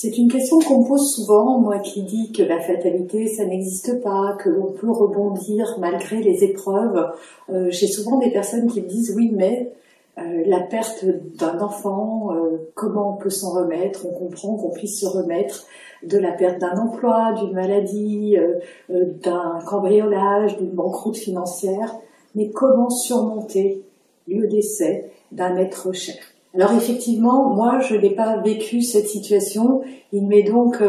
C'est une question qu'on pose souvent, moi qui dis que la fatalité, ça n'existe pas, que l'on peut rebondir malgré les épreuves. Euh, j'ai souvent des personnes qui me disent oui, mais euh, la perte d'un enfant, euh, comment on peut s'en remettre, on comprend qu'on puisse se remettre de la perte d'un emploi, d'une maladie, euh, d'un cambriolage, d'une banqueroute financière, mais comment surmonter le décès d'un être cher? Alors effectivement, moi, je n'ai pas vécu cette situation. Il m'est donc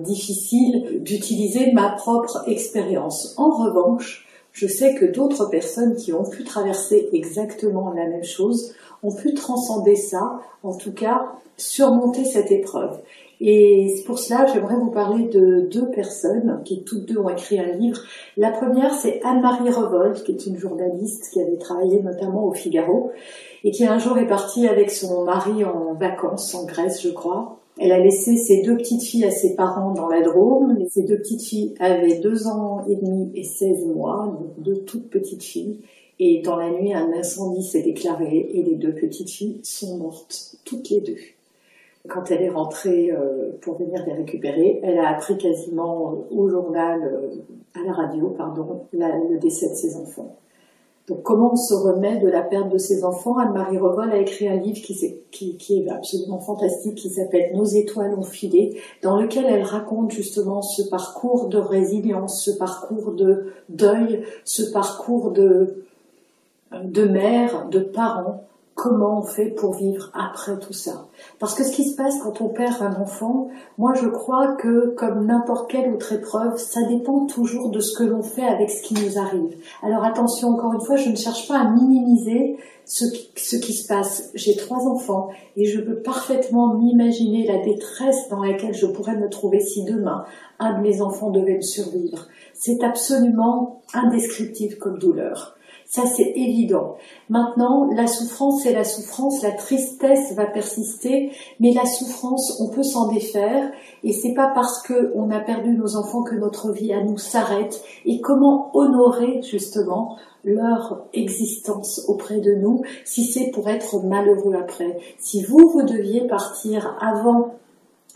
difficile d'utiliser ma propre expérience. En revanche, je sais que d'autres personnes qui ont pu traverser exactement la même chose ont pu transcender ça, en tout cas surmonter cette épreuve. Et pour cela, j'aimerais vous parler de deux personnes qui toutes deux ont écrit un livre. La première, c'est Anne-Marie Revolt, qui est une journaliste qui avait travaillé notamment au Figaro et qui un jour est partie avec son mari en vacances en Grèce, je crois. Elle a laissé ses deux petites filles à ses parents dans la Drôme. Ces deux petites filles avaient deux ans et demi et 16 mois, donc deux toutes petites filles. Et dans la nuit, un incendie s'est déclaré et les deux petites filles sont mortes, toutes les deux. Quand elle est rentrée euh, pour venir les récupérer, elle a appris quasiment au journal, euh, à la radio, pardon, le décès de ses enfants. Donc comment on se remet de la perte de ses enfants? Anne-Marie Revol a écrit un livre qui, qui, est absolument fantastique qui s'appelle Nos étoiles ont filé, dans lequel elle raconte justement ce parcours de résilience, ce parcours de deuil, ce parcours de, de mère, de parents comment on fait pour vivre après tout ça. Parce que ce qui se passe quand on perd un enfant, moi je crois que comme n'importe quelle autre épreuve, ça dépend toujours de ce que l'on fait avec ce qui nous arrive. Alors attention, encore une fois, je ne cherche pas à minimiser ce qui, se passe. J'ai trois enfants et je peux parfaitement m'imaginer la détresse dans laquelle je pourrais me trouver si demain un de mes enfants devait me survivre. C'est absolument indescriptible comme douleur. Ça, c'est évident. Maintenant, la souffrance, c'est la souffrance, la tristesse va persister, mais la souffrance, on peut s'en défaire, et c'est pas parce qu'on a perdu nos enfants que notre vie à nous s'arrête. Et comment honorer, justement, leur existence auprès de nous, si c'est pour être malheureux après? Si vous, vous deviez partir avant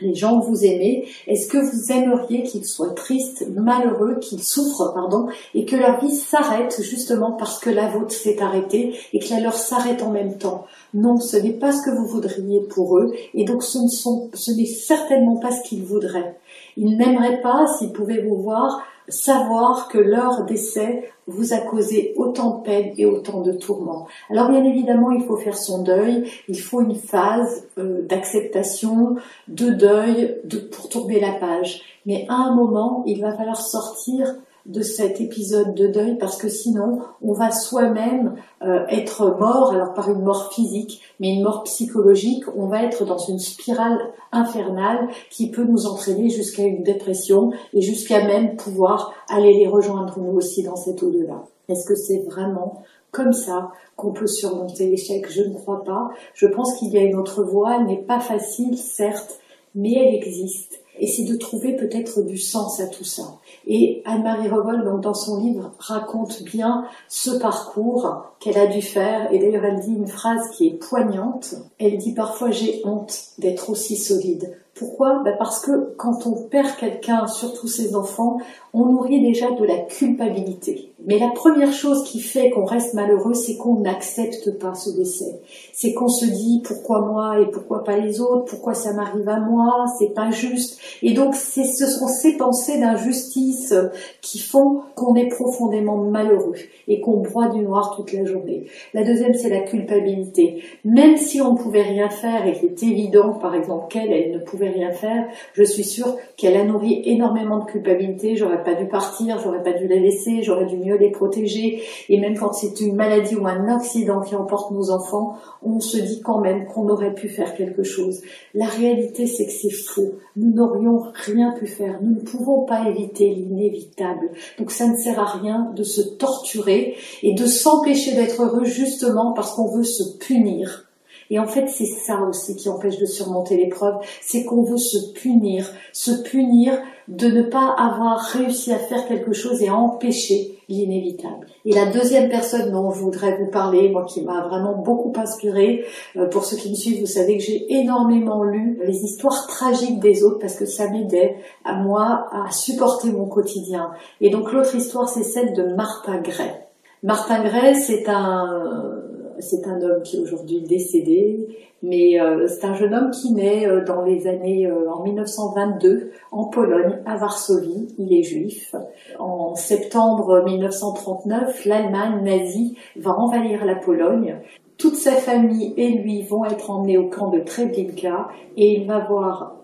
les gens que vous aimez, est-ce que vous aimeriez qu'ils soient tristes, malheureux, qu'ils souffrent, pardon, et que leur vie s'arrête justement parce que la vôtre s'est arrêtée et que la leur s'arrête en même temps? Non, ce n'est pas ce que vous voudriez pour eux, et donc ce n'est certainement pas ce qu'ils voudraient. Ils n'aimeraient pas, s'ils pouvaient vous voir, savoir que leur décès vous a causé autant de peine et autant de tourments. Alors bien évidemment, il faut faire son deuil, il faut une phase euh, d'acceptation, de deuil, de, pour tourner la page. Mais à un moment, il va falloir sortir de cet épisode de deuil parce que sinon on va soi-même euh, être mort, alors par une mort physique, mais une mort psychologique, on va être dans une spirale infernale qui peut nous entraîner jusqu'à une dépression et jusqu'à même pouvoir aller les rejoindre nous aussi dans cet au-delà. Est-ce que c'est vraiment comme ça qu'on peut surmonter l'échec? Je ne crois pas. Je pense qu'il y a une autre voie, elle n'est pas facile, certes, mais elle existe et c'est de trouver peut-être du sens à tout ça. Et Anne-Marie Revol, donc, dans son livre, raconte bien ce parcours qu'elle a dû faire. Et d'ailleurs, elle dit une phrase qui est poignante. Elle dit parfois j'ai honte d'être aussi solide. Pourquoi? Ben Parce que quand on perd quelqu'un, surtout ses enfants, on nourrit déjà de la culpabilité. Mais la première chose qui fait qu'on reste malheureux, c'est qu'on n'accepte pas ce décès. C'est qu'on se dit pourquoi moi et pourquoi pas les autres, pourquoi ça m'arrive à moi, c'est pas juste. Et donc ce sont ces pensées d'injustice qui font qu'on est profondément malheureux et qu'on broie du noir toute la journée. La deuxième, c'est la culpabilité. Même si on ne pouvait rien faire et qu'il est évident, par exemple, qu'elle, elle ne pouvait rien faire, je suis sûre qu'elle a nourri énormément de culpabilité. J'aurais pas dû partir, j'aurais pas dû la laisser, j'aurais dû mieux les protéger. Et même quand c'est une maladie ou un accident qui emporte nos enfants, on se dit quand même qu'on aurait pu faire quelque chose. La réalité, c'est que c'est faux. Nous n'aurions rien pu faire. Nous ne pouvons pas éviter l'inévitable. Donc ça ne sert à rien de se torturer et de s'empêcher d'être heureux justement parce qu'on veut se punir. Et en fait, c'est ça aussi qui empêche de surmonter l'épreuve, c'est qu'on veut se punir, se punir de ne pas avoir réussi à faire quelque chose et empêcher l'inévitable. Et la deuxième personne dont je voudrais vous parler, moi qui m'a vraiment beaucoup inspirée, euh, pour ceux qui me suivent, vous savez que j'ai énormément lu les histoires tragiques des autres parce que ça m'aidait à moi à supporter mon quotidien. Et donc l'autre histoire, c'est celle de Martha Gray. Martin Gray, c'est un c'est un homme qui est aujourd'hui décédé, mais euh, c'est un jeune homme qui naît euh, dans les années euh, en 1922 en Pologne, à Varsovie. Il est juif. En septembre 1939, l'Allemagne nazie va envahir la Pologne. Toute sa famille et lui vont être emmenés au camp de Treblinka et il va voir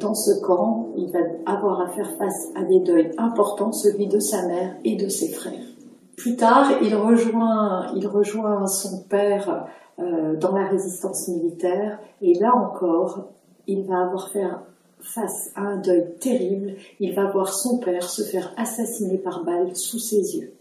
dans ce camp, il va avoir à faire face à des deuils importants, celui de sa mère et de ses frères. Plus tard, il rejoint, il rejoint son père euh, dans la résistance militaire et là encore, il va avoir faire face à un deuil terrible. Il va voir son père se faire assassiner par balle sous ses yeux.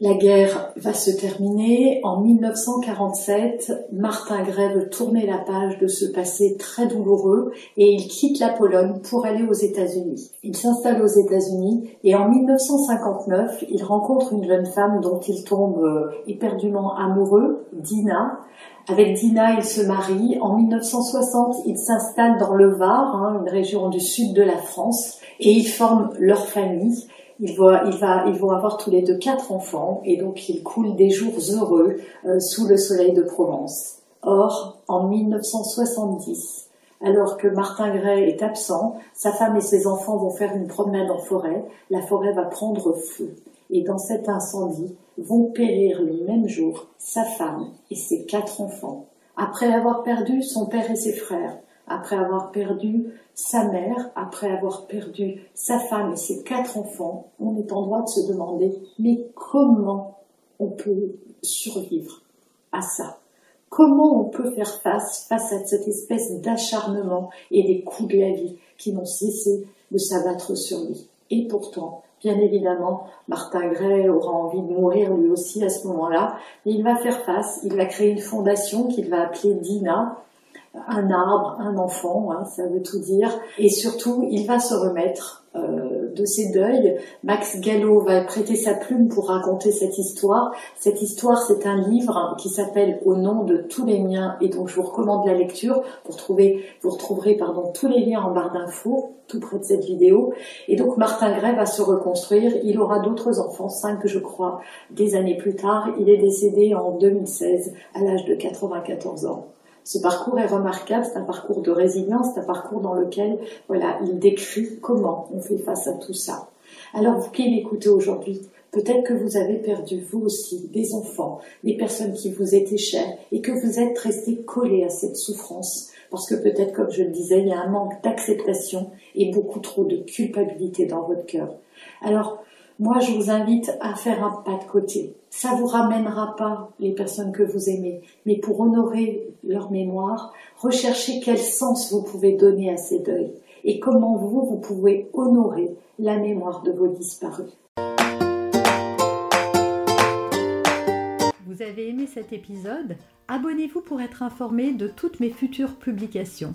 La guerre va se terminer. En 1947, Martin Gray veut tourner la page de ce passé très douloureux et il quitte la Pologne pour aller aux États-Unis. Il s'installe aux États-Unis et en 1959, il rencontre une jeune femme dont il tombe euh, éperdument amoureux, Dina. Avec Dina, il se marie. En 1960, il s'installe dans le Var, hein, une région du sud de la France, et ils forment leur famille. Ils vont, il va, ils vont avoir tous les deux quatre enfants et donc ils coulent des jours heureux euh, sous le soleil de Provence. Or, en 1970, alors que Martin Gray est absent, sa femme et ses enfants vont faire une promenade en forêt. La forêt va prendre feu. Et dans cet incendie vont périr le même jour sa femme et ses quatre enfants. Après avoir perdu son père et ses frères, après avoir perdu sa mère, après avoir perdu sa femme et ses quatre enfants, on est en droit de se demander mais comment on peut survivre à ça? Comment on peut faire face face à cette espèce d'acharnement et des coups de la vie qui n'ont cessé de s'abattre sur lui? Et pourtant, bien évidemment, Martin Gray aura envie de mourir lui aussi à ce moment-là. Il va faire face, il va créer une fondation qu'il va appeler Dina, un arbre, un enfant, hein, ça veut tout dire. Et surtout, il va se remettre euh, de ses deuils. Max Gallo va prêter sa plume pour raconter cette histoire. Cette histoire, c'est un livre qui s'appelle Au nom de tous les miens et donc je vous recommande la lecture. Vous, retrouver, vous retrouverez pardon, tous les liens en barre d'infos tout près de cette vidéo. Et donc Martin Gray va se reconstruire. Il aura d'autres enfants, cinq je crois, des années plus tard. Il est décédé en 2016 à l'âge de 94 ans. Ce parcours est remarquable, c'est un parcours de résilience, c'est un parcours dans lequel, voilà, il décrit comment on fait face à tout ça. Alors, vous qui m'écoutez aujourd'hui, peut-être que vous avez perdu, vous aussi, des enfants, des personnes qui vous étaient chères, et que vous êtes resté collé à cette souffrance, parce que peut-être, comme je le disais, il y a un manque d'acceptation et beaucoup trop de culpabilité dans votre cœur. Alors, moi, je vous invite à faire un pas de côté. Ça vous ramènera pas les personnes que vous aimez, mais pour honorer leur mémoire, recherchez quel sens vous pouvez donner à ces deuils et comment vous, vous pouvez honorer la mémoire de vos disparus. Vous avez aimé cet épisode? Abonnez-vous pour être informé de toutes mes futures publications.